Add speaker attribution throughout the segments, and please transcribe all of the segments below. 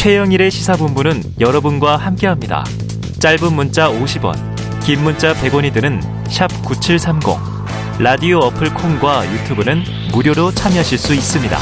Speaker 1: 최영일의 시사본부는 여러분과 함께합니다. 짧은 문자 50원, 긴 문자 100원이 드는 9730. 라디오 어플 콩과 유튜브는 무료로 참여하실 수 있습니다.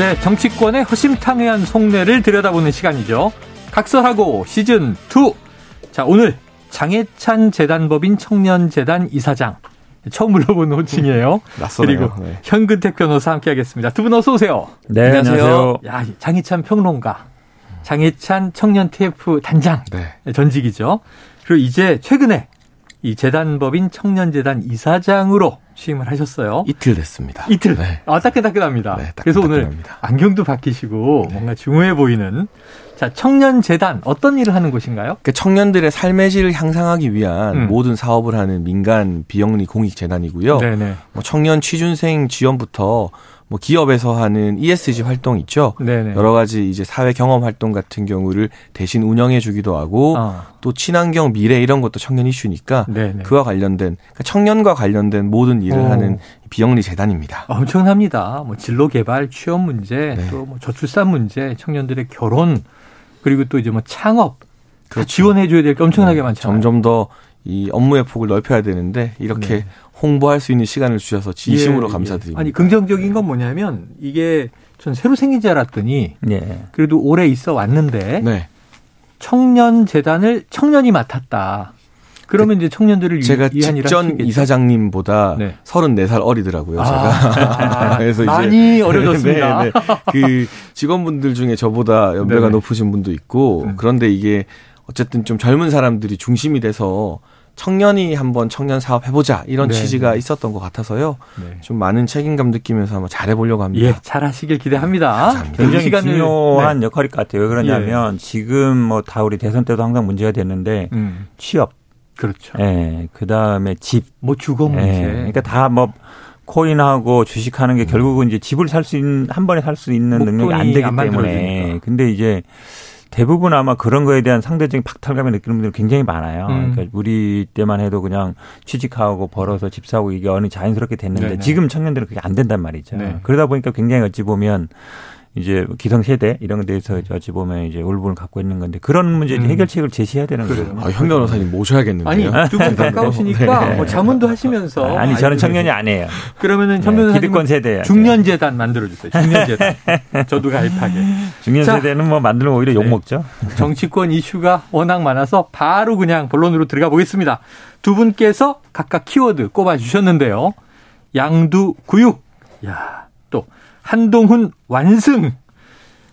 Speaker 2: 네, 정치권의 허심탄회한 속내를 들여다보는 시간이죠. 각설하고 시즌 2. 자, 오늘 장해찬 재단법인 청년재단 이사장. 처음 불러보는 호칭이에요.
Speaker 3: 낯설어요.
Speaker 2: 그리고 네. 현근택 변호사 함께하겠습니다. 두 분 어서 오세요.
Speaker 4: 네, 안녕하세요.
Speaker 2: 야, 장희찬 평론가, 장희찬 청년 TF 단장 네. 전직이죠. 그리고 이제 최근에 이 재단법인 청년재단 이사장으로 취임을 하셨어요.
Speaker 3: 이틀 됐습니다.
Speaker 2: 이틀. 네. 아, 따끈따끈합니다. 네, 따끈따끈합니다. 그래서 오늘 안경도 바뀌시고 네. 뭔가 중후해 보이는 자, 청년재단 어떤 일을 하는 곳인가요?
Speaker 3: 그 청년들의 삶의 질을 향상하기 위한 음. 모든 사업을 하는 민간 비영리 공익재단이고요. 네네. 뭐 청년 취준생 지원부터 뭐 기업에서 하는 ESG 활동 있죠. 네네. 여러 가지 이제 사회 경험 활동 같은 경우를 대신 운영해 주기도 하고 어. 또 친환경 미래 이런 것도 청년 이슈니까 네네. 그와 관련된 그러니까 청년과 관련된 모든 일을 오. 하는 비영리 재단입니다.
Speaker 2: 엄청납니다. 뭐 진로 개발, 취업 문제, 네. 또뭐 저출산 문제, 청년들의 결혼 그리고 또 이제 뭐 창업 그렇죠. 지원해 줘야 될 게 엄청나게 네. 많잖아요.
Speaker 3: 점점 더 이 업무의 폭을 넓혀야 되는데 이렇게 네. 홍보할 수 있는 시간을 주셔서 진심으로 예, 예. 감사드립니다.
Speaker 2: 아니 긍정적인 건 뭐냐면 이게 전 새로 생긴 줄 알았더니 예. 그래도 오래 있어 왔는데 네. 청년 재단을 청년이 맡았다. 그러면 그, 이제 청년들을
Speaker 3: 제가 직전 이사장님보다 네. 34살 어리더라고요. 아, 제가
Speaker 2: 아, 그래서 많이 이제 어려졌습니다. 네, 네.
Speaker 3: 그 직원분들 중에 저보다 연배가 높으신 분도 있고 음. 그런데 이게 어쨌든 좀 젊은 사람들이 중심이 돼서 청년이 한번 청년 사업 해보자 이런 네. 취지가 있었던 것 같아서요. 네. 좀 많은 책임감 느끼면서 한번 잘해보려고 합니다. 예,
Speaker 2: 잘하시길 기대합니다.
Speaker 4: 감사합니다. 굉장히 시간을, 중요한 네. 역할일 것 같아요. 왜 그러냐면 예. 지금 뭐 다 우리 대선 때도 항상 문제가 됐는데 음. 취업,
Speaker 2: 그렇죠.
Speaker 4: 예, 그 다음에 집,
Speaker 2: 뭐 주거 문제, 예,
Speaker 4: 그러니까 다 뭐 코인하고 주식하는 게 결국은 이제 집을 살 수 있는 한 번에 살 수 있는 능력이 안 되기 안 때문에 근데 이제 대부분 아마 그런 거에 대한 상대적인 박탈감을 느끼는 분들이 굉장히 많아요. 음. 그러니까 우리 때만 해도 그냥 취직하고 벌어서 집 사고 이게 어느 자연스럽게 됐는데 네네. 지금 청년들은 그게 안 된단 말이죠. 네. 그러다 보니까 굉장히 어찌 보면 이제 기성 세대 이런 데서 어찌 보면 이제 울분을 갖고 있는 건데 그런 문제 음. 해결책을 제시해야 되는 거예요.
Speaker 3: 아, 현 변호사님 모셔야겠는데요.
Speaker 2: 아니 두분 가까우시니까 네. 뭐 자문도 하시면서
Speaker 4: 아니 저는 청년이 아니에요.
Speaker 2: 그러면은 현 변호사님
Speaker 4: 기득권 세대
Speaker 2: 중년 재단 만들어 주세요. 중년 재단. 저도 가입하게.
Speaker 4: 중년 세대는 뭐 만들면 오히려 욕 네. 먹죠.
Speaker 2: 정치권 이슈가 워낙 많아서 바로 그냥 본론으로 들어가 보겠습니다. 두 분께서 각각 키워드 꼽아 주셨는데요. 양두 구육. 야. 한동훈 완승.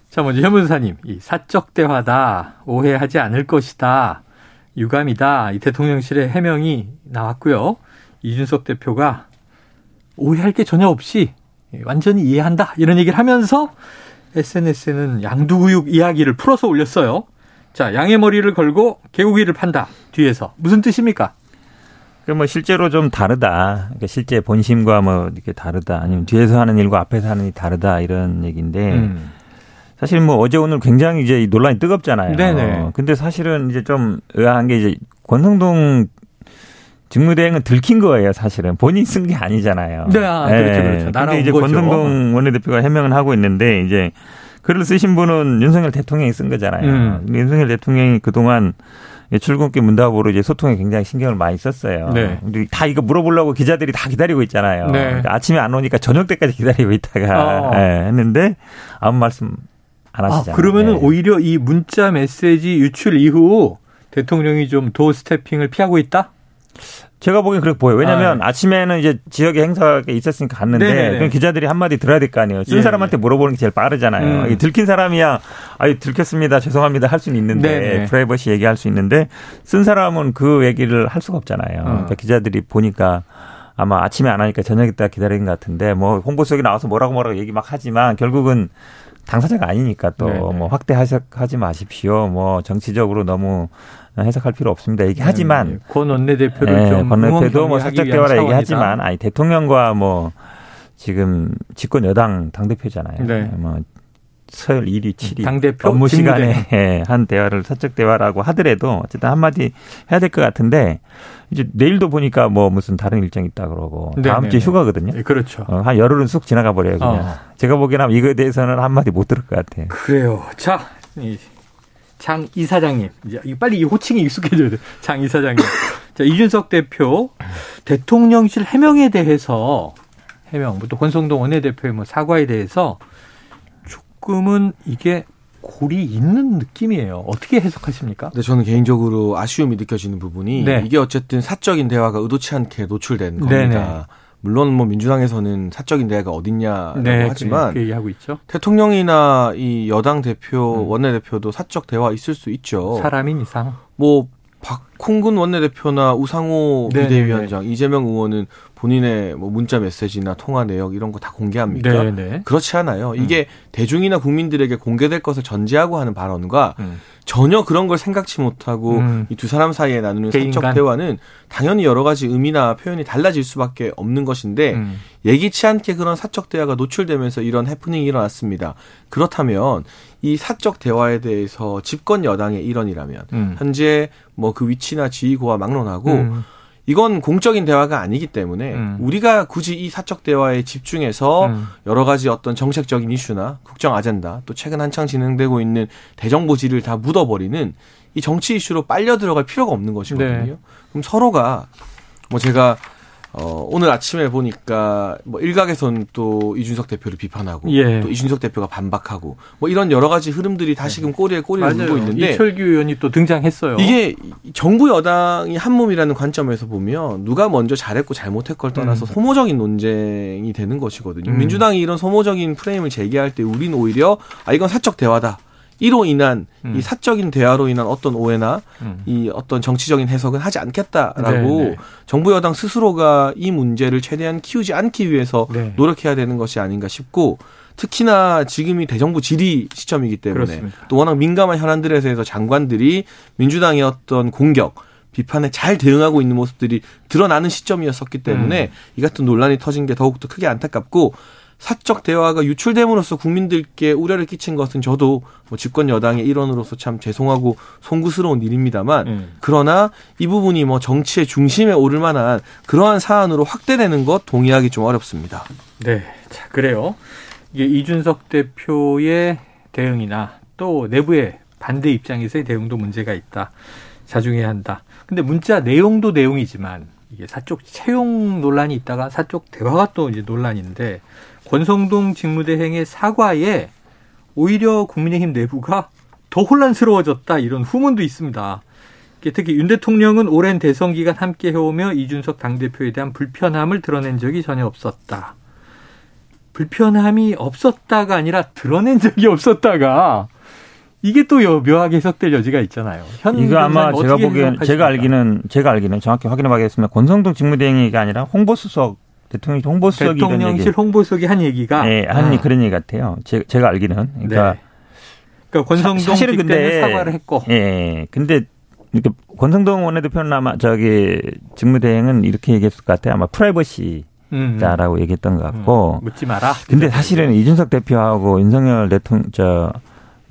Speaker 2: 자, 먼저 현 변호사님, 이 사적 대화다, 오해하지 않을 것이다, 유감이다, 이 대통령실의 해명이 나왔고요. 이준석 대표가 오해할 게 전혀 없이 완전히 이해한다, 이런 얘기를 하면서 SNS에는 양두구육 이야기를 풀어서 올렸어요. 자, 양의 머리를 걸고 개고기를 판다, 뒤에서. 무슨 뜻입니까?
Speaker 4: 뭐 실제로 좀 다르다. 그러니까 실제 본심과 뭐 이렇게 다르다. 아니면 뒤에서 하는 일과 앞에서 하는 일이 다르다 이런 얘기인데 음. 사실 뭐 어제 오늘 굉장히 이제 논란이 뜨겁잖아요. 네네. 근데 사실은 이제 좀 의아한 게 이제 권성동 직무대행은 들킨 거예요, 사실은. 본인이 쓴 게 아니잖아요.
Speaker 2: 네, 아, 그렇죠, 그렇죠.
Speaker 4: 근데 이제 권성동 원내대표가 해명을 하고 있는데 이제 글을 쓰신 분은 윤석열 대통령이 쓴 거잖아요. 음. 윤석열 대통령이 그동안 출근길 문답으로 이제 소통에 굉장히 신경을 많이 썼어요. 네. 근데 다 이거 물어보려고 기자들이 다 기다리고 있잖아요. 네. 그러니까 아침에 안 오니까 저녁 때까지 기다리고 있다가 어. 네, 했는데 아무 말씀 안 아, 하시잖아요.
Speaker 2: 아, 그러면은 네. 오히려 이 문자 메시지 유출 이후 대통령이 좀도 스태핑을 피하고 있다?
Speaker 4: 제가 보기엔 그렇게 보여요. 왜냐하면 아, 치면은 이제 지역에 행사가 있었으니까 갔는데 그럼 기자들이 한마디 들어야 될 거 아니에요. 쓴 예, 사람한테 물어보는 게 제일 빠르잖아요. 음. 들킨 사람이야 아유 들켰습니다 죄송합니다 할 수는 있는데 네네. 프라이버시 얘기할 수 있는데 쓴 사람은 그 얘기를 할 수가 없잖아요. 어. 그러니까 기자들이 보니까 아마 아침에 안 하니까 저녁 때 기다리는 것 같은데 뭐 홍보석에 나와서 뭐라고 뭐라고 얘기 막 하지만 결국은 당사자가 아니니까 또 뭐 확대하지 마십시오. 뭐 정치적으로 너무 해석할 필요 없습니다. 얘기하지만 네, 네.
Speaker 2: 권 원내대표를 네, 좀
Speaker 4: 원내대표도 뭐 사적 대화라 얘기하지만 아니 대통령과 뭐 지금 집권 여당 당 대표잖아요. 네. 뭐 서열 1위, 7위 당대표 업무 시간에 예, 한 대화를 사적 대화라고 하더라도 어쨌든 한마디 해야 될 것 같은데 이제 내일도 보니까 뭐 무슨 다른 일정 있다 그러고 네, 다음 네, 주에 네. 휴가거든요. 네,
Speaker 2: 그렇죠.
Speaker 4: 어, 한 열흘은 쑥 지나가 버려요 그냥. 어. 제가 보기에는 이거에 대해서는 한마디 못 들을 것 같아요.
Speaker 2: 그래요. 자, 장 이사장님 이제 빨리 이 호칭이 익숙해져야 돼. 장 이사장님. 자, 이준석 대표 대통령실 해명에 대해서 해명, 또 권성동 원내대표의 뭐 사과에 대해서 조금은 이게 골이 있는 느낌이에요. 어떻게 해석하십니까?
Speaker 3: 네, 저는 개인적으로 아쉬움이 느껴지는 부분이 네. 이게 어쨌든 사적인 대화가 의도치 않게 노출된 겁니다. 네네. 물론 뭐 민주당에서는 사적인 대화가 어딨냐라고 네, 하지만
Speaker 2: 그 얘기하고 있죠.
Speaker 3: 대통령이나 이 여당 대표, 음. 원내 대표도 사적 대화 있을 수 있죠.
Speaker 2: 사람인 이상.
Speaker 3: 뭐 박 홍근 원내대표나 우상호 네네. 비대위원장, 이재명 의원은 본인의 뭐 문자 메시지나 통화 내역 이런 거 다 공개합니까? 네네. 그렇지 않아요. 이게 음. 대중이나 국민들에게 공개될 것을 전제하고 하는 발언과 음. 전혀 그런 걸 생각지 못하고 음. 이두 사람 사이에 나누는 사적 대화는 당연히 여러 가지 의미나 표현이 달라질 수밖에 없는 것인데 음. 예기치 않게 그런 사적 대화가 노출되면서 이런 해프닝이 일어났습니다. 그렇다면 이 사적 대화에 대해서 집권 여당의 일원이라면 음. 현재 뭐 그 위치 나 지위고와 막론하고 음. 이건 공적인 대화가 아니기 때문에 음. 우리가 굳이 이 사적 대화에 집중해서 음. 여러 가지 어떤 정책적인 이슈나 국정 아젠다 또 최근 한창 진행되고 있는 대정부질을 다 묻어버리는 이 정치 이슈로 빨려 들어갈 필요가 없는 것이거든요. 네. 그럼 서로가 뭐 제가 어, 오늘 아침에 보니까 뭐 일각에서는 또 이준석 대표를 비판하고 예. 또 이준석 대표가 반박하고 뭐 이런 여러 가지 흐름들이 다시금 꼬리에 꼬리를 물고 있는데
Speaker 2: 이철규 의원이 또 등장했어요.
Speaker 3: 이게 정부 여당이 한 몸이라는 관점에서 보면 누가 먼저 잘했고 잘못했 걸 떠나서 음. 소모적인 논쟁이 되는 것이거든요. 음. 민주당이 이런 소모적인 프레임을 제기할 때 우리는 오히려 아 이건 사적 대화다. 이로 인한 음. 이 사적인 대화로 인한 어떤 오해나 음. 이 어떤 정치적인 해석은 하지 않겠다라고 네네. 네. 정부 여당 스스로가 이 문제를 최대한 키우지 않기 위해서 네. 노력해야 되는 것이 아닌가 싶고 특히나 지금이 대정부 질의 시점이기 때문에 그렇습니다. 또 워낙 민감한 현안들에 대해서 장관들이 민주당의 어떤 공격 비판에 잘 대응하고 있는 모습들이 드러나는 시점이었었기 때문에 음. 이 같은 논란이 터진 게 더욱더 크게 안타깝고 사적 대화가 유출됨으로써 국민들께 우려를 끼친 것은 저도 뭐 집권 여당의 일원으로서 참 죄송하고 송구스러운 일입니다만 음. 그러나 이 부분이 뭐 정치의 중심에 오를 만한 그러한 사안으로 확대되는 것 동의하기 좀 어렵습니다.
Speaker 2: 네. 자, 그래요. 이게 이준석 대표의 대응이나 또 내부의 반대 입장에서의 대응도 문제가 있다. 자중해야 한다. 근데 문자 내용도 내용이지만 이게 사적 채용 논란이 있다가 사적 대화가 또 이제 논란인데 권성동 직무대행의 사과에 오히려 국민의힘 내부가 더 혼란스러워졌다 이런 후문도 있습니다. 특히 윤 대통령은 오랜 대선 기간 함께 해오며 이준석 당대표에 대한 불편함을 드러낸 적이 전혀 없었다. 불편함이 없었다가 아니라 드러낸 적이 없었다가 이게 또 묘하게 해석될 여지가 있잖아요.
Speaker 4: 이거 아마 제가 보기엔 제가 알기는 제가 알기는 정확히 확인해 봐야겠습니다. 권성동 직무대행이가 아니라 홍보수석 대통령 홍보수석이
Speaker 2: 대통령실 홍보수석이 한 얘기가
Speaker 4: 네, 한 아. 그런 얘기 같아요. 제, 제가 알기는 그러니까, 네.
Speaker 2: 그러니까 권성동 사실은 근데 사과를 했고.
Speaker 4: 예. 근데 이렇게 권성동 원내대표는 아마 저기 직무대행은 이렇게 얘기했을 것 같아요. 아마 프라이버시 자라고 음. 얘기했던 것 같고.
Speaker 2: 음, 묻지 마라.
Speaker 4: 근데 사실은 이준석 대표하고 윤석열 대통령 저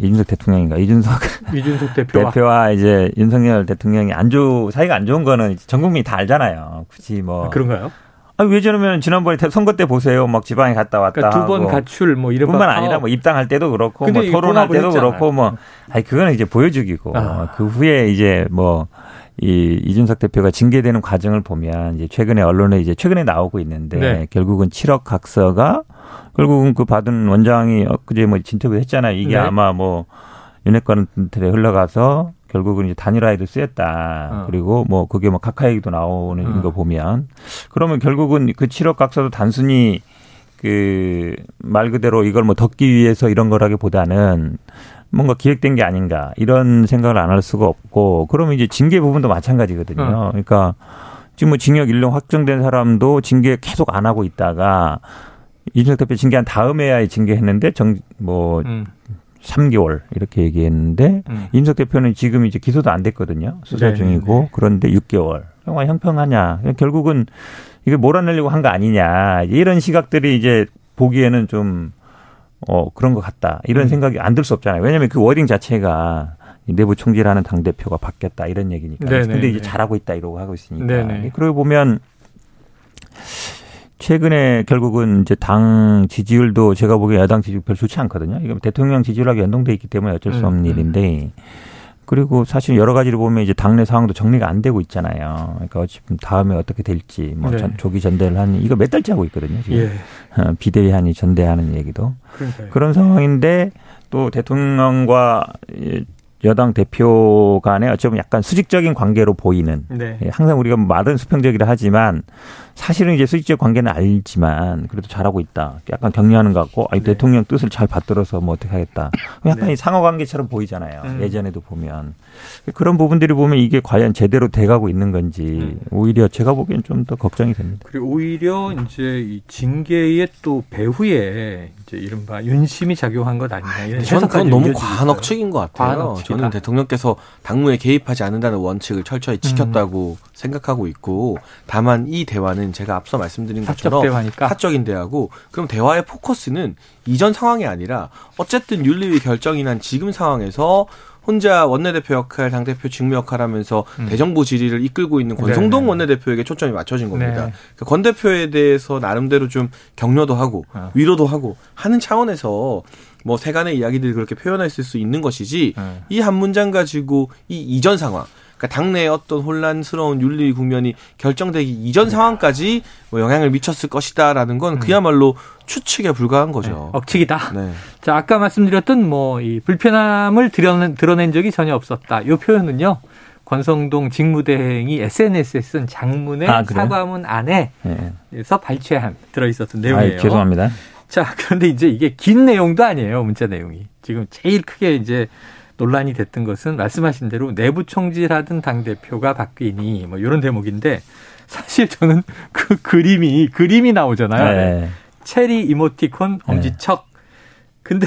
Speaker 4: 이준석 대통령인가 이준석
Speaker 2: 이준석 대표와,
Speaker 4: 대표와 이제 윤석열 대통령이 안 좋 사이가 안 좋은 거는 전 국민이 다 알잖아요. 굳이 뭐
Speaker 2: 아, 그런가요?
Speaker 4: 아, 왜 저러면 지난번에 선거 때 보세요. 막 지방에 갔다 왔다.
Speaker 2: 그러니까 두번 가출 뭐 이런
Speaker 4: 뿐만 아니라 뭐 입당할 때도 그렇고 뭐 토론할 때도 했잖아요. 그렇고 뭐 아니 그거는 이제 보여주기고 아. 그 후에 이제 뭐 이 이준석 대표가 징계되는 과정을 보면 이제 최근에 언론에 이제 최근에 나오고 있는데 네. 결국은 7억 각서가 결국은 그 받은 원장이 엊그제 뭐 진퇴부 했잖아요. 이게 네. 아마 뭐 윤핵관한테 흘러가서 결국은 이제 단일화에도 쓰였다. 어. 그리고 뭐 그게 뭐 각하 얘기도 나오는 어. 거 보면 그러면 결국은 그 7억 각서도 단순히 그 말 그대로 이걸 뭐 덮기 위해서 이런 거라기보다는 뭔가 기획된 게 아닌가 이런 생각을 안 할 수가 없고 그러면 이제 징계 부분도 마찬가지거든요. 어. 그러니까 지금 뭐 징역 일령 확정된 사람도 징계 계속 안 하고 있다가 이준석 대표 징계한 다음에야 징계했는데 정뭐 음. 3개월 이렇게 얘기했는데 음. 임석 대표는 지금 이제 기소도 안 됐거든요. 수사 네, 중이고 네. 그런데 6개월. 영화 형평하냐? 결국은 이게 몰아내려고 한 거 아니냐? 이런 시각들이 이제 보기에는 좀 어 그런 것 같다 이런 음. 생각이 안 들 수 없잖아요. 왜냐하면 그 워딩 자체가 내부 총질하는 당 대표가 바뀌었다 이런 얘기니까. 네네. 근데 이제 잘하고 있다 이러고 하고 있으니까. 네네. 그러고 보면 최근에 결국은 이제 당 지지율도 제가 보기에 야당 지지율 별 좋지 않거든요. 이건 대통령 지지율하고 연동돼 있기 때문에 어쩔 수 음, 없는 음. 일인데 그리고 사실 여러 가지를 보면 이제 당내 상황도 정리가 안 되고 있잖아요. 그러니까 어차피 다음에 어떻게 될지 뭐 네. 조기 전대를 하니 이거 몇 달째 하고 있거든요. 지금 예. 어, 비대위하니 전대하는 얘기도 그러니까요. 그런 상황인데 또 대통령과 여당 대표 간에 어쩌면 약간 수직적인 관계로 보이는 네. 예, 항상 우리가 말은 수평적이라 하지만 사실은 이제 수직적 관계는 알지만 그래도 잘하고 있다. 약간 격려하는 것 같고 아니 네. 대통령 뜻을 잘 받들어서 뭐 어떻게 하겠다. 약간 네. 상호 관계처럼 보이잖아요. 음. 예전에도 보면 그런 부분들이 보면 이게 과연 제대로 돼가고 있는 건지 음. 오히려 제가 보기엔 좀 더 걱정이 됩니다.
Speaker 2: 그리고 오히려 이제 이 징계의 또 배후에 이제 이른바 윤심이 작용한 것 아니냐 이런
Speaker 3: 저는 그건 너무 과한 억측인 것 같아요. 저는 대통령께서 당무에 개입하지 않는다는 원칙을 철저히 지켰다고 음. 생각하고 있고 다만 이 대화는 제가 앞서 말씀드린 것처럼 대화니까. 사적인 대화고 그럼 대화의 포커스는 이전 상황이 아니라 어쨌든 윤리위 결정이 난 지금 상황에서 혼자 원내대표 역할, 당대표 직무 역할 하면서 음. 대정부 질의를 이끌고 있는 권성동 네. 원내대표에게 초점이 맞춰진 겁니다. 네. 그권 그러니까 대표에 대해서 나름대로 좀 격려도 하고 어. 위로도 하고 하는 차원에서 뭐 세간의 이야기들이 그렇게 표현했을 수 있는 것이지 네. 이한 문장 가지고 이 이전 상황 그러니까 당내에 어떤 혼란스러운 윤리 국면이 결정되기 이전 네. 상황까지 뭐 영향을 미쳤을 것이다라는 건 음. 그야말로 추측에 불과한 거죠. 네,
Speaker 2: 억측이다. 네. 자, 아까 말씀드렸던 뭐 이 불편함을 드러낸, 드러낸 적이 전혀 없었다. 이 표현은요. 권성동 직무대행이 SNS에 쓴 장문의 아, 사과문 안에서 네. 발췌한 들어있었던 내용이에요.
Speaker 4: 아, 죄송합니다.
Speaker 2: 자, 그런데 이제 이게 긴 내용도 아니에요. 문자 내용이. 지금 제일 크게 이제 논란이 됐던 것은 말씀하신 대로 내부 총질하던 당 대표가 바뀌니 뭐 이런 대목인데 사실 저는 그 그림이 그림이 나오잖아요. 네. 체리 이모티콘 엄지척 근데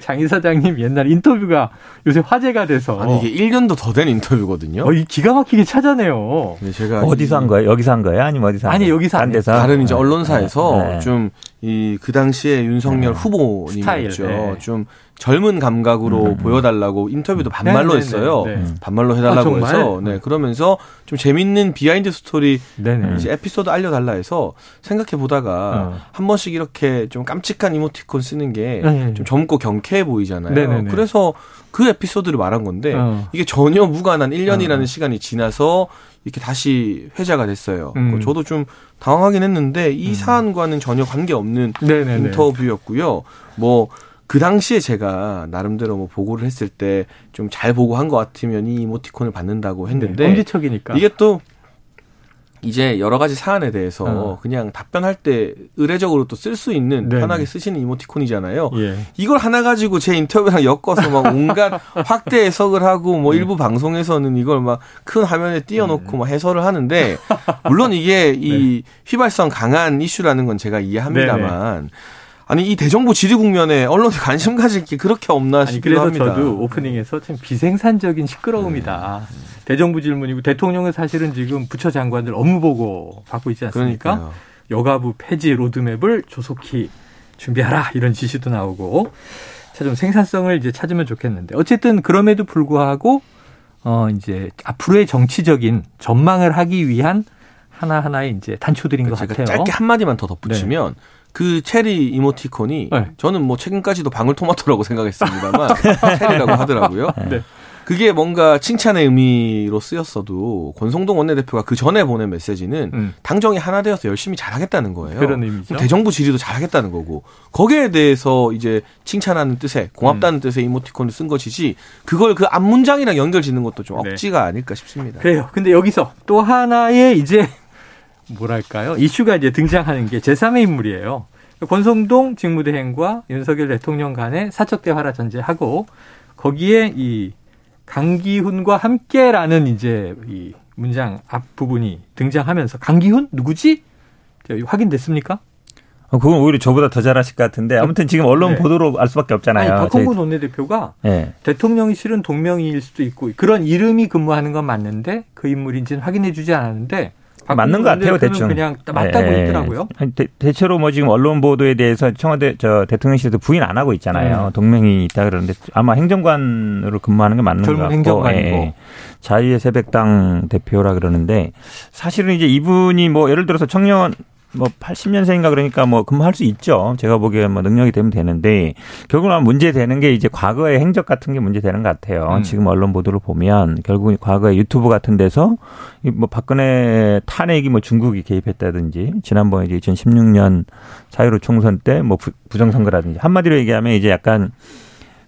Speaker 2: 장 이사장님 옛날 인터뷰가 요새 화제가 돼서
Speaker 3: 아니 이게 1년도 더 된 인터뷰거든요.
Speaker 2: 어, 이 기가 막히게 찾아내요.
Speaker 4: 제가 어디서 한 거예요? 여기서 한 거예요? 아니면 어디서?
Speaker 2: 아니 여기서
Speaker 4: 한
Speaker 3: 데서 다른 이제 네. 언론사에서 네. 좀이 그 당시에 윤석열 네. 후보님이었죠. 네. 좀 젊은 감각으로 음. 보여달라고 인터뷰도 반말로 네, 네, 했어요. 네, 네. 반말로 해달라고 아, 해서 네 그러면서 좀 재밌는 비하인드 스토리 네, 이제 에피소드 알려달라 해서 생각해 보다가 어. 한 번씩 이렇게 좀 깜찍한 이모티콘 쓰는 게 좀 젊고 경쾌해 보이잖아요. 그래서 그 에피소드를 말한 건데 어. 이게 전혀 무관한 1년이라는 어. 시간이 지나서 이렇게 다시 회자가 됐어요. 음. 저도 좀 당황하긴 했는데 이 음. 사안과는 전혀 관계 없는 인터뷰였고요. 뭐 그 당시에 제가 나름대로 뭐 보고를 했을 때 좀 잘 보고 한 것 같으면 이 이모티콘을 받는다고 했는데
Speaker 2: 네, 엄지척이니까
Speaker 3: 이게 또 이제 여러 가지 사안에 대해서 어. 그냥 답변할 때 의례적으로 또 쓸 수 있는 네 편하게 쓰시는 이모티콘이잖아요. 예. 이걸 하나 가지고 제 인터뷰랑 엮어서 막 온갖 확대 해석을 하고 뭐 네. 일부 방송에서는 이걸 막 큰 화면에 띄워놓고 네. 막 해설을 하는데 물론 이게 이 네. 휘발성 강한 이슈라는 건 제가 이해합니다만 네네. 아니 이 대정부 질의 국면에 언론이 관심 가질 게 그렇게 없나 싶기도 그래서
Speaker 2: 합니다. 저도 오프닝에서 참 비생산적인 시끄러움이다. 음. 대정부 질문이고 대통령은 사실은 지금 부처 장관들 업무 보고 받고 있지 않습니까? 그러니까요. 여가부 폐지 로드맵을 조속히 준비하라 이런 지시도 나오고 자 좀 생산성을 이제 찾으면 좋겠는데 어쨌든 그럼에도 불구하고 어 이제 앞으로의 정치적인 전망을 하기 위한 하나하나의 이제 단초들인 것 같아요.
Speaker 3: 짧게 한 마디만 더 덧붙이면 네. 그 체리 이모티콘이 네. 저는 뭐 최근까지도 방울토마토라고 생각했습니다만 체리라고 하더라고요. 네. 그게 뭔가 칭찬의 의미로 쓰였어도 권성동 원내대표가 그 전에 보낸 메시지는 음. 당정이 하나 되어서 열심히 잘하겠다는 거예요.
Speaker 2: 그런 의미죠.
Speaker 3: 대정부 질의도 잘하겠다는 거고 거기에 대해서 이제 칭찬하는 뜻에 고맙다는 음. 뜻의 이모티콘을 쓴 것이지 그걸 그 앞문장이랑 연결짓는 것도 좀 네. 억지가 네. 아닐까 싶습니다.
Speaker 2: 그래요. 근데 여기서 또 하나의 이제 뭐랄까요? 이슈가 이제 등장하는 게 제3의 인물이에요. 권성동 직무대행과 윤석열 대통령 간의 사적 대화라 전제하고 거기에 이 강기훈과 함께라는 이제 이 문장 앞 부분이 등장하면서 강기훈 누구지? 확인됐습니까?
Speaker 4: 어, 그건 오히려 저보다 더 잘하실 것 같은데 아무튼 지금 언론 네. 보도로 알 수밖에 없잖아요.
Speaker 2: 아니, 박홍근 원내대표가 네. 대통령이 실은 동명이일 수도 있고 그런 이름이 근무하는 건 맞는데 그 인물인지는 확인해 주지 않았는데
Speaker 4: 맞는 것 같아요, 대충.
Speaker 2: 그냥 맞다고 예, 있더라고요.
Speaker 4: 대, 체로뭐 지금 언론 보도에 대해서 청와대 저 대통령실에서 부인 안 하고 있잖아요. 음. 동맹이 있다 그러는데 아마 행정관으로 근무하는 게 맞는 것 같고.
Speaker 2: 행정관이고. 예,
Speaker 4: 자유의 새백당 대표라 그러는데 사실은 이제 이분이 뭐 예를 들어서 청년 뭐 80년생인가 그러니까 뭐 근무할 수 있죠. 제가 보기에 뭐 능력이 되면 되는데 결국은 문제 되는 게 이제 과거의 행적 같은 게 문제 되는 것 같아요. 음. 지금 언론 보도를 보면 결국은 과거에 유튜브 같은 데서 뭐 박근혜 탄핵이 뭐 중국이 개입했다든지 지난번에 이제 2016년 사유로 총선 때 뭐 부정선거라든지 한마디로 얘기하면 이제 약간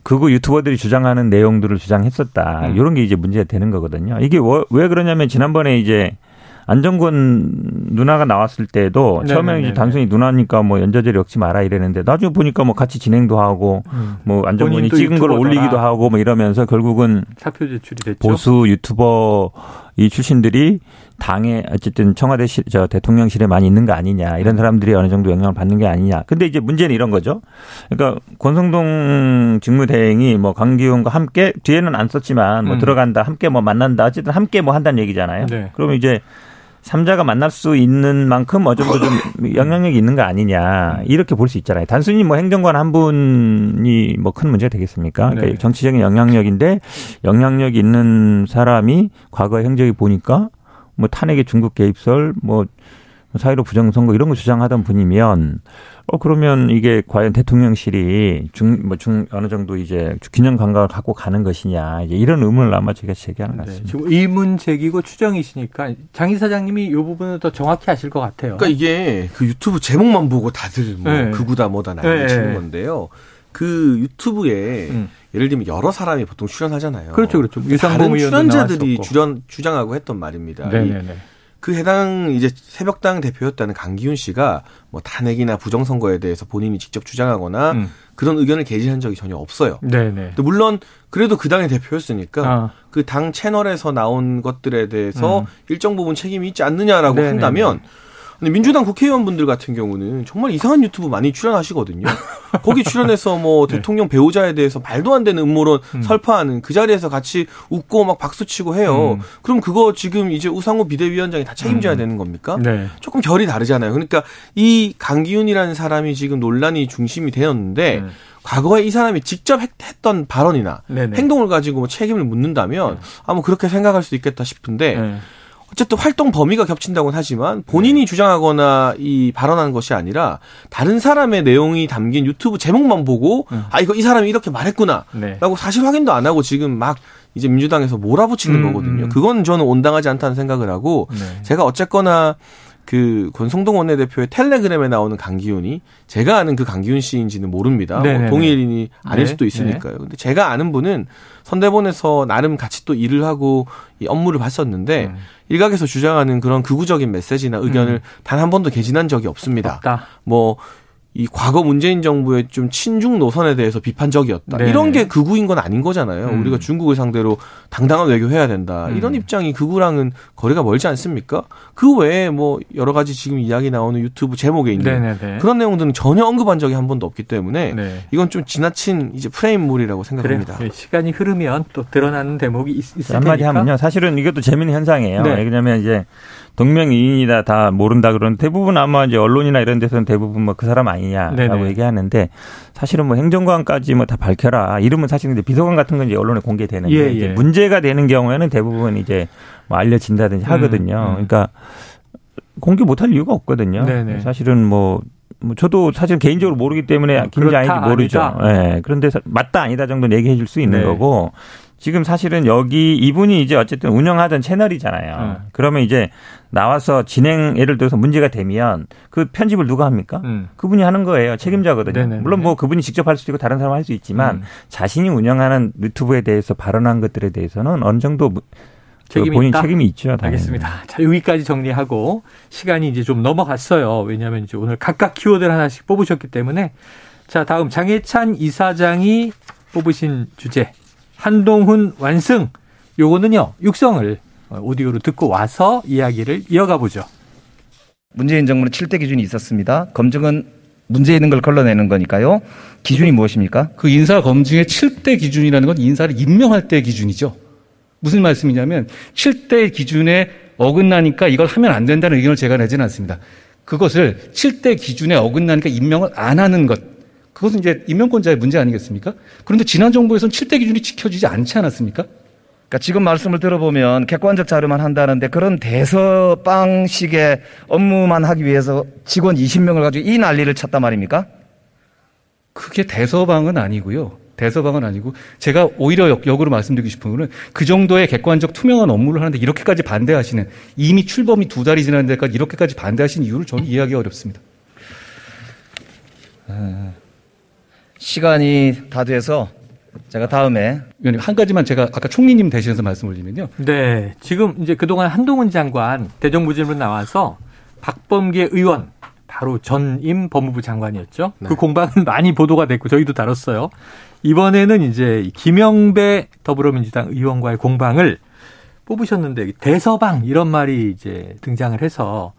Speaker 4: 그거 유튜버들이 주장하는 내용들을 주장했었다. 음. 이런 게 이제 문제가 되는 거거든요. 이게 왜 그러냐면 지난번에 이제 안정권 누나가 나왔을 때도 처음에 이제 단순히 누나니까 뭐 연좌제를 엮지 마라 이랬는데 나중에 보니까 뭐 같이 진행도 하고 음. 뭐 안정권이 찍은 걸 올리기도 하고 뭐 이러면서 결국은
Speaker 2: 사표 제출이 됐죠.
Speaker 4: 보수 유튜버 이 출신들이 당에 어쨌든 청와대 시, 저 대통령실에 많이 있는 거 아니냐 이런 사람들이 어느 정도 영향을 받는 게 아니냐. 근데 이제 문제는 이런 거죠. 그러니까 권성동 직무대행이 뭐 강기훈과 함께 뒤에는 안 썼지만 뭐 음. 들어간다 함께 뭐 만난다 어쨌든 함께 뭐 한다는 얘기잖아요. 네. 그러면 이제 삼자가 만날 수 있는 만큼 어느 정도 좀 영향력이 있는 거 아니냐 이렇게 볼 수 있잖아요. 단순히 뭐 행정관 한 분이 뭐 큰 문제가 되겠습니까? 그러니까 네. 정치적인 영향력인데 영향력 있는 사람이 과거의 행적이 보니까 뭐 탄핵의 중국 개입설 뭐 사회로 부정선거 이런 거 주장하던 분이면 어 그러면 이게 과연 대통령실이 중 뭐중 뭐중 어느 정도 이제 균형 감각을 갖고 가는 것이냐 이제 이런 의문을 아마 제가 제기하는 것 네, 같습니다.
Speaker 2: 네, 지금 의문 제기고 추정이시니까 장 이사장님이 이 부분을 더 정확히 아실 것 같아요.
Speaker 3: 그러니까 이게 그 유튜브 제목만 보고 다들 뭐 네. 그구다 뭐다 난리치는 네. 건데요. 그 유튜브에 음. 예를 들면 여러 사람이 보통 출연하잖아요.
Speaker 2: 그렇죠, 그렇죠.
Speaker 3: 다른 출연자들이 출연 주장하고 했던 말입니다. 네네네. 그 해당 이제 새벽당 대표였다는 강기훈 씨가 뭐 탄핵이나 부정선거에 대해서 본인이 직접 주장하거나 음. 그런 의견을 게시한 적이 전혀 없어요. 네네. 물론 그래도 그 당의 대표였으니까 아. 그당 채널에서 나온 것들에 대해서 음. 일정 부분 책임이 있지 않느냐라고 네네네. 한다면 근데 민주당 국회의원분들 같은 경우는 정말 이상한 유튜브 많이 출연하시거든요. 거기 출연해서 뭐 네. 대통령 배우자에 대해서 말도 안 되는 음모론 음. 설파하는 그 자리에서 같이 웃고 막 박수 치고 해요. 음. 그럼 그거 지금 이제 우상호 비대위원장이 다 책임져야 음. 되는 겁니까? 네. 조금 결이 다르잖아요. 그러니까 이 강기훈이라는 사람이 지금 논란이 중심이 되었는데 네. 과거에 이 사람이 직접 했던 발언이나 네네. 행동을 가지고 뭐 책임을 묻는다면 네. 아마 그렇게 생각할 수 있겠다 싶은데 네. 어쨌든 활동 범위가 겹친다고는 하지만 본인이 네. 주장하거나 이 발언한 것이 아니라 다른 사람의 내용이 담긴 유튜브 제목만 보고 음. 아 이거 이 사람이 이렇게 말했구나라고 네. 사실 확인도 안 하고 지금 막 이제 민주당에서 몰아붙이는 음, 거거든요. 음. 그건 저는 온당하지 않다는 생각을 하고 네. 제가 어쨌거나 그 권성동 원내대표의 텔레그램에 나오는 강기훈이 제가 아는 그 강기훈 씨인지는 모릅니다. 뭐 동일인이 아닐 네. 수도 있으니까요. 근데 제가 아는 분은 선대본에서 나름 같이 또 일을 하고 이 업무를 봤었는데 음. 일각에서 주장하는 그런 극우적인 메시지나 의견을 음. 단한 번도 개진한 적이 없습니다. 없다. 뭐 이 과거 문재인 정부의 좀 친중 노선에 대해서 비판적이었다. 네. 이런 게 극우인 건 아닌 거잖아요. 음. 우리가 중국을 상대로 당당한 외교해야 된다. 음. 이런 입장이 극우랑은 거리가 멀지 않습니까? 그 외에 뭐 여러 가지 지금 이야기 나오는 유튜브 제목에 있는 네네네. 네, 네. 그런 내용들은 전혀 언급한 적이 한 번도 없기 때문에 네. 이건 좀 지나친 이제 프레임물이라고 생각합니다.
Speaker 2: 그래요. 시간이 흐르면 또 드러나는 대목이 있, 있을
Speaker 4: 한마디 하면요. 사실은 이것도 재밌는 현상이에요. 네. 왜냐하면 이제 동명이인이다 다 모른다 그런 대부분 아마 이제 언론이나 이런 데서는 대부분 뭐 그 사람 아니 냐라고 네네. 얘기하는데 사실은 뭐 행정관까지 뭐 다 밝혀라 이러면 사실 이제 비서관 같은 건 이제 언론에 공개되는데 예, 예. 문제가 되는 경우에는 대부분 이제 뭐 알려진다든지 하거든요. 음, 음. 그러니까 공개 못할 이유가 없거든요. 네네. 사실은 뭐, 뭐 저도 사실 개인적으로 모르기 때문에 긴지 아닌지 모르죠. 예. 네. 그런데 맞다 아니다 정도는 얘기해 줄 수 있는 네. 거고 지금 사실은 여기 이분이 이제 어쨌든 운영하던 채널이잖아요. 음. 그러면 이제 나와서 진행 예를 들어서 문제가 되면 그 편집을 누가 합니까? 음. 그분이 하는 거예요. 책임자거든요. 네네네. 물론 뭐 그분이 직접 할 수도 있고 다른 사람 할 수 있지만 음. 자신이 운영하는 유튜브에 대해서 발언한 것들에 대해서는 어느 정도 그 책임이 본인 있다? 책임이 있죠.
Speaker 2: 당연히. 알겠습니다. 자, 여기까지 정리하고 시간이 이제 좀 넘어갔어요. 왜냐하면 이제 오늘 각각 키워드를 하나씩 뽑으셨기 때문에 자, 다음 장혜찬 이사장이 뽑으신 주제 한동훈 완승. 요거는요, 육성을 오디오로 듣고 와서 이야기를 이어가 보죠.
Speaker 5: 문재인 정부는 7대 기준이 있었습니다. 검증은 문제 있는 걸 걸러내는 거니까요. 기준이 무엇입니까?
Speaker 6: 그 인사 검증의 7대 기준이라는 건 인사를 임명할 때 기준이죠. 무슨 말씀이냐면 7대 기준에 어긋나니까 이걸 하면 안 된다는 의견을 제가 내지는 않습니다. 그것을 7대 기준에 어긋나니까 임명을 안 하는 것. 그것은 이제 임명권자의 문제 아니겠습니까? 그런데 지난 정부에서는 7대 기준이 지켜지지 않지 않았습니까?
Speaker 5: 그러니까 지금 말씀을 들어보면 객관적 자료만 한다는데 그런 대서방식의 업무만 하기 위해서 직원 20명을 가지고 이 난리를 쳤단 말입니까?
Speaker 6: 그게 대서방은 아니고요. 대서방은 아니고 제가 오히려 역, 으로 말씀드리고 싶은 거는 그 정도의 객관적 투명한 업무를 하는데 이렇게까지 반대하시는 이미 출범이 두 달이 지난 데까지 이렇게까지 반대하시는 이유를 저는 이해하기 어렵습니다.
Speaker 5: 아, 시간이 다 돼서 제가 다음에
Speaker 6: 한 가지만 제가 아까 총리님 대신해서 말씀을 드리면요.
Speaker 2: 네. 지금 이제 그동안 한동훈 장관 대정부 질문 나와서 박범계 의원 바로 전임 법무부 장관이었죠. 네. 그 공방은 많이 보도가 됐고 저희도 다뤘어요. 이번에는 이제 김영배 더불어민주당 의원과의 공방을 뽑으셨는데 대서방 이런 말이 이제 등장을 해서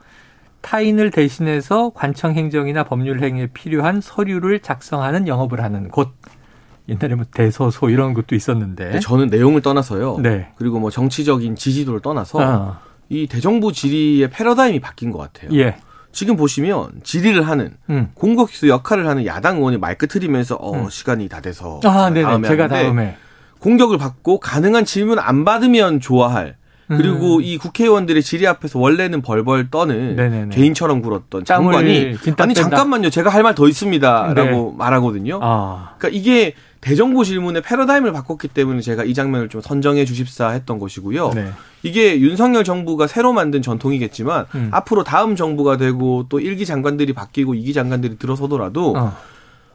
Speaker 2: 타인을 대신해서 관청 행정이나 법률 행위에 필요한 서류를 작성하는 영업을 하는 곳. 옛날에 뭐 대서소 이런 것도 있었는데.
Speaker 3: 저는 내용을 떠나서요. 네. 그리고 뭐 정치적인 지지도를 떠나서 아. 이 대정부 질의의 패러다임이 바뀐 것 같아요. 예. 지금 보시면 질의를 하는 음. 공격수 역할을 하는 야당 의원이 마이크 트리면서 어 음. 시간이 다 돼서
Speaker 2: 아, 네네. 제가 다음에
Speaker 3: 공격을 받고 가능한 질문 안 받으면 좋아할 그리고 음. 이 국회의원들의 질의 앞에서 원래는 벌벌 떠는 네네네. 개인처럼 굴었던 장관이 아니 잠깐만요 제가 할 말 더 있습니다라고 네. 말하거든요. 아. 그러니까 이게 대정부 질문의 패러다임을 바꿨기 때문에 제가 이 장면을 좀 선정해 주십사 했던 것이고요. 네. 이게 윤석열 정부가 새로 만든 전통이겠지만 음. 앞으로 다음 정부가 되고 또 일기 장관들이 바뀌고 이기 장관들이 들어서더라도 어.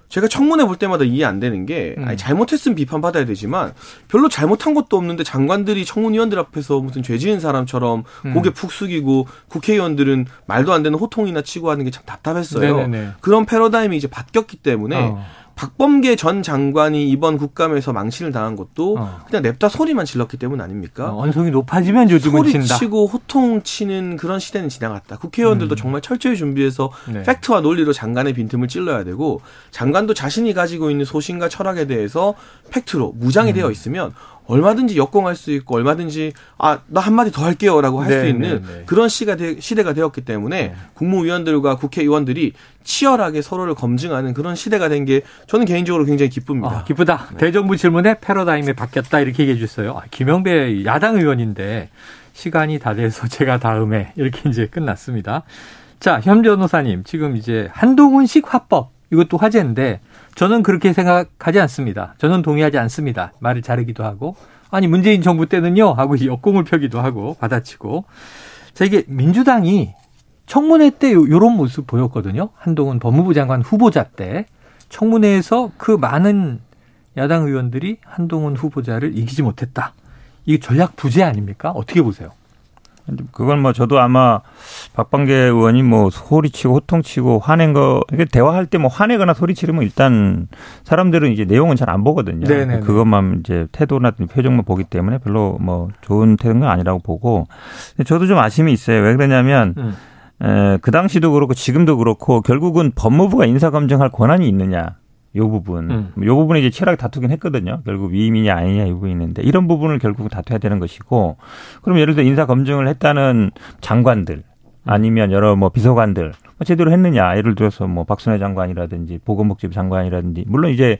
Speaker 3: 제가 청문회 볼 때마다 이해 안 되는 게 음. 아니, 잘못했으면 비판 받아야 되지만 별로 잘못한 것도 없는데 장관들이 청문위원들 앞에서 무슨 죄 지은 사람처럼 음. 고개 푹 숙이고 국회의원들은 말도 안 되는 호통이나 치고 하는 게 참 답답했어요. 네네네. 그런 패러다임이 이제 바뀌었기 때문에 어. 박범계 전 장관이 이번 국감에서 망신을 당한 것도 어. 그냥 냅다 소리만 질렀기 때문 아닙니까?
Speaker 2: 어, 언성이 높아지면 요즘은
Speaker 3: 소리
Speaker 2: 친다.
Speaker 3: 치고 호통 치는 그런 시대는 지나갔다. 국회의원들도 음. 정말 철저히 준비해서 네. 팩트와 논리로 장관의 빈틈을 찔러야 되고 장관도 자신이 가지고 있는 소신과 철학에 대해서 팩트로 무장이 음. 되어 있으면 얼마든지 역공할 수 있고 얼마든지 아 나 한마디 더 할게요라고 할수 네, 있는 네, 네. 그런 시가 되, 시대가 되었기 때문에 네. 국무위원들과 국회의원들이 치열하게 서로를 검증하는 그런 시대가 된 게 저는 개인적으로 굉장히 기쁩니다.
Speaker 2: 아, 기쁘다. 네. 대정부 질문에 패러다임이 바뀌었다 이렇게 얘기해 주셨어요. 아, 김영배 야당 의원인데 시간이 다 돼서 제가 다음에 이렇게 이제 끝났습니다. 자, 현 변호사님 지금 이제 한동훈식 화법 이것도 화제인데 저는 그렇게 생각하지 않습니다. 저는 동의하지 않습니다. 말을 자르기도 하고 아니 문재인 정부 때는요 하고 역공을 펴기도 하고 받아치고 자 이게 민주당이 청문회 때 요런 모습 보였거든요. 한동훈 법무부 장관 후보자 때 청문회에서 그 많은 야당 의원들이 한동훈 후보자를 이기지 못했다. 이게 전략 부재 아닙니까? 어떻게 보세요?
Speaker 4: 그건 뭐 저도 아마 박방계 의원이 뭐 소리치고 호통치고 화낸 거 이게 대화할 때 뭐 화내거나 소리치르면 일단 사람들은 이제 내용은 잘 안 보거든요. 네네네. 그것만 이제 태도나 표정만 보기 때문에 별로 뭐 좋은 태도가 아니라고 보고 저도 좀 아쉬움이 있어요. 왜 그러냐면 음. 에, 그 당시도 그렇고 지금도 그렇고 결국은 법무부가 인사 검증할 권한이 있느냐. 요 부분. 음. 요 부분에 이제 치열하게 다투긴 했거든요. 결국 위임이냐 아니냐 이 부분이 있는데 이런 부분을 결국 다투야 되는 것이고 그럼 예를 들어 인사 검증을 했다는 장관들 아니면 여러 뭐 비서관들 뭐 제대로 했느냐 예를 들어서 뭐 박순애 장관이라든지 보건복지부 장관이라든지 물론 이제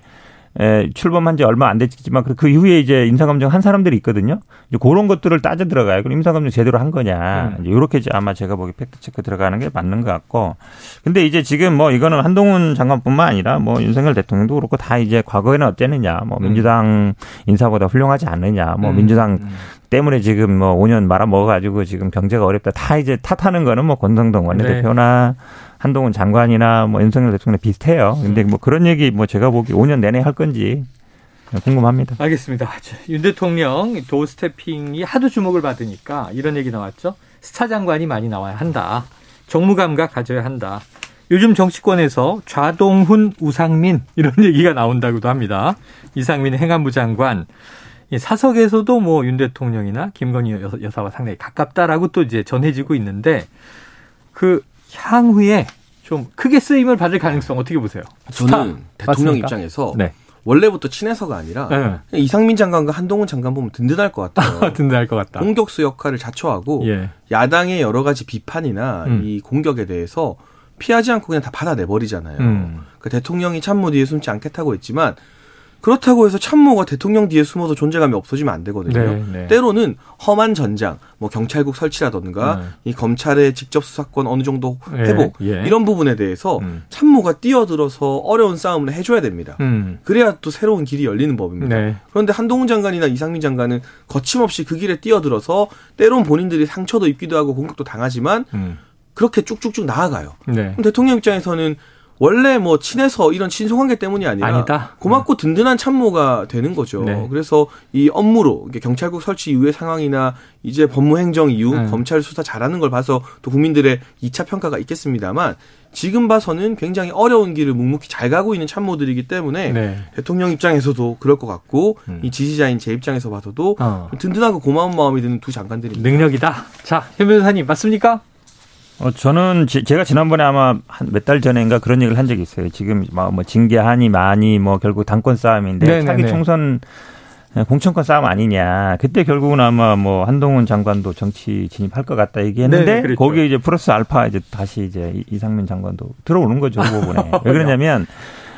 Speaker 4: 에, 출범한 지 얼마 안 됐지만 그, 그 이후에 이제 인사검증 한 사람들이 있거든요. 이제 그런 것들을 따져 들어가요. 그럼 인사검증 제대로 한 거냐. 음. 이제 이렇게 이제 아마 제가 보기 팩트체크 들어가는 게 맞는 것 같고. 근데 이제 지금 뭐 이거는 한동훈 장관뿐만 아니라 뭐 윤석열 대통령도 그렇고 다 이제 과거에는 어땠느냐. 뭐 음. 민주당 인사보다 훌륭하지 않느냐. 뭐 음. 민주당 음. 때문에 지금 뭐 5년 말아 먹어가지고 지금 경제가 어렵다. 다 이제 탓하는 거는 뭐 권성동 원내대표나 네. 한동훈 장관이나 뭐 윤석열 대통령 비슷해요. 근데 뭐 그런 얘기 뭐 제가 보기 5년 내내 할 건지 궁금합니다.
Speaker 2: 알겠습니다. 윤 대통령 도스태핑이 하도 주목을 받으니까 이런 얘기 나왔죠. 스타 장관이 많이 나와야 한다. 정무 감각 가져야 한다. 요즘 정치권에서 좌동훈, 우상민 이런 얘기가 나온다고도 합니다. 이상민 행안부 장관 사석에서도 뭐 윤 대통령이나 김건희 여사와 상당히 가깝다라고 또 이제 전해지고 있는데 그 향후에 좀 크게 쓰임을 받을 가능성 어떻게 보세요?
Speaker 3: 저는 대통령 맞습니까? 입장에서 네. 원래부터 친해서가 아니라 네. 이상민 장관과 한동훈 장관 보면 든든할 것 같아요.
Speaker 2: 든든할 것 같다.
Speaker 3: 공격수 역할을 자처하고 예. 야당의 여러 가지 비판이나 음. 이 공격에 대해서 피하지 않고 그냥 다 받아내 버리잖아요. 음. 그 대통령이 참모 뒤에 숨지 않겠다고 했지만 그렇다고 해서 참모가 대통령 뒤에 숨어서 존재감이 없어지면 안 되거든요. 네, 네. 때로는 험한 전장, 뭐 경찰국 설치라던가 네. 이 검찰의 직접 수사권 어느 정도 예, 회복 예. 이런 부분에 대해서 음. 참모가 뛰어들어서 어려운 싸움을 해줘야 됩니다. 음. 그래야 또 새로운 길이 열리는 법입니다. 네. 그런데 한동훈 장관이나 이상민 장관은 거침없이 그 길에 뛰어들어서 때론 본인들이 상처도 입기도 하고 공격도 당하지만 음. 그렇게 쭉쭉쭉 나아가요. 네. 그럼 대통령 입장에서는 원래 뭐 친해서 이런 친소관계 때문이 아니라 아니다. 고맙고 든든한 참모가 되는 거죠. 네. 그래서 이 업무로 경찰국 설치 이후의 상황이나 이제 법무행정 이후 네. 검찰 수사 잘하는 걸 봐서 또 국민들의 2차 평가가 있겠습니다만 지금 봐서는 굉장히 어려운 길을 묵묵히 잘 가고 있는 참모들이기 때문에 네. 대통령 입장에서도 그럴 것 같고 음. 이 지지자인 제 입장에서 봐서도 어. 든든하고 고마운 마음이 드는 두 장관들입니다.
Speaker 2: 능력이다. 자, 현 변호사님 맞습니까?
Speaker 4: 어, 저는 지, 제가 지난번에 아마 한 몇 달 전인가 그런 얘기를 한 적이 있어요. 지금 뭐, 뭐 징계하니 많이 뭐 결국 당권 싸움인데 네네네. 차기 총선 공천권 싸움 아니냐. 그때 결국은 아마 뭐 한동훈 장관도 정치 진입할 것 같다 얘기했는데 네, 거기에 이제 플러스 알파 이제 다시 이제 이상민 장관도 들어오는 거죠. 그 부분에. 왜 그러냐면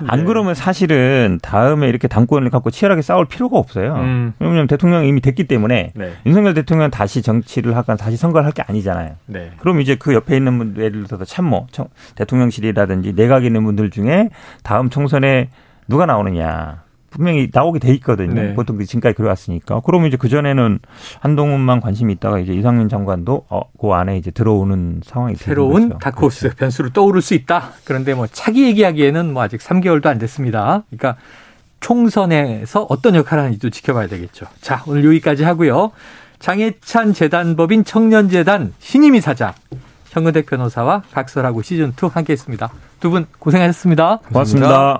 Speaker 4: 안 네. 그러면 사실은 다음에 이렇게 당권을 갖고 치열하게 싸울 필요가 없어요. 음. 왜냐하면 대통령이 이미 됐기 때문에 네. 윤석열 대통령은 다시 정치를 하거나 다시 선거를 할 게 아니잖아요. 네. 그럼 이제 그 옆에 있는 분들 예를 들어서 참모, 대통령실이라든지 내각에 있는 분들 중에 다음 총선에 누가 나오느냐. 분명히 나오게 돼 있거든요. 네. 보통 그 지금까지 그래왔으니까. 그러면 이제 그전에는 한동훈만 관심이 있다가 이제 이상민 장관도 어, 그 안에 이제 들어오는 상황이
Speaker 2: 새로운 다크호스 그렇죠. 변수로 떠오를 수 있다. 그런데 뭐 차기 얘기하기에는 뭐 아직 3개월도 안 됐습니다. 그러니까 총선에서 어떤 역할을 하는지도 지켜봐야 되겠죠. 자, 오늘 여기까지 하고요. 장해찬 재단법인 청년재단 신임이 사장 현근택 변호사와 각설하고 시즌2 함께 했습니다. 두 분 고생하셨습니다
Speaker 4: 고맙습니다. 고맙습니다.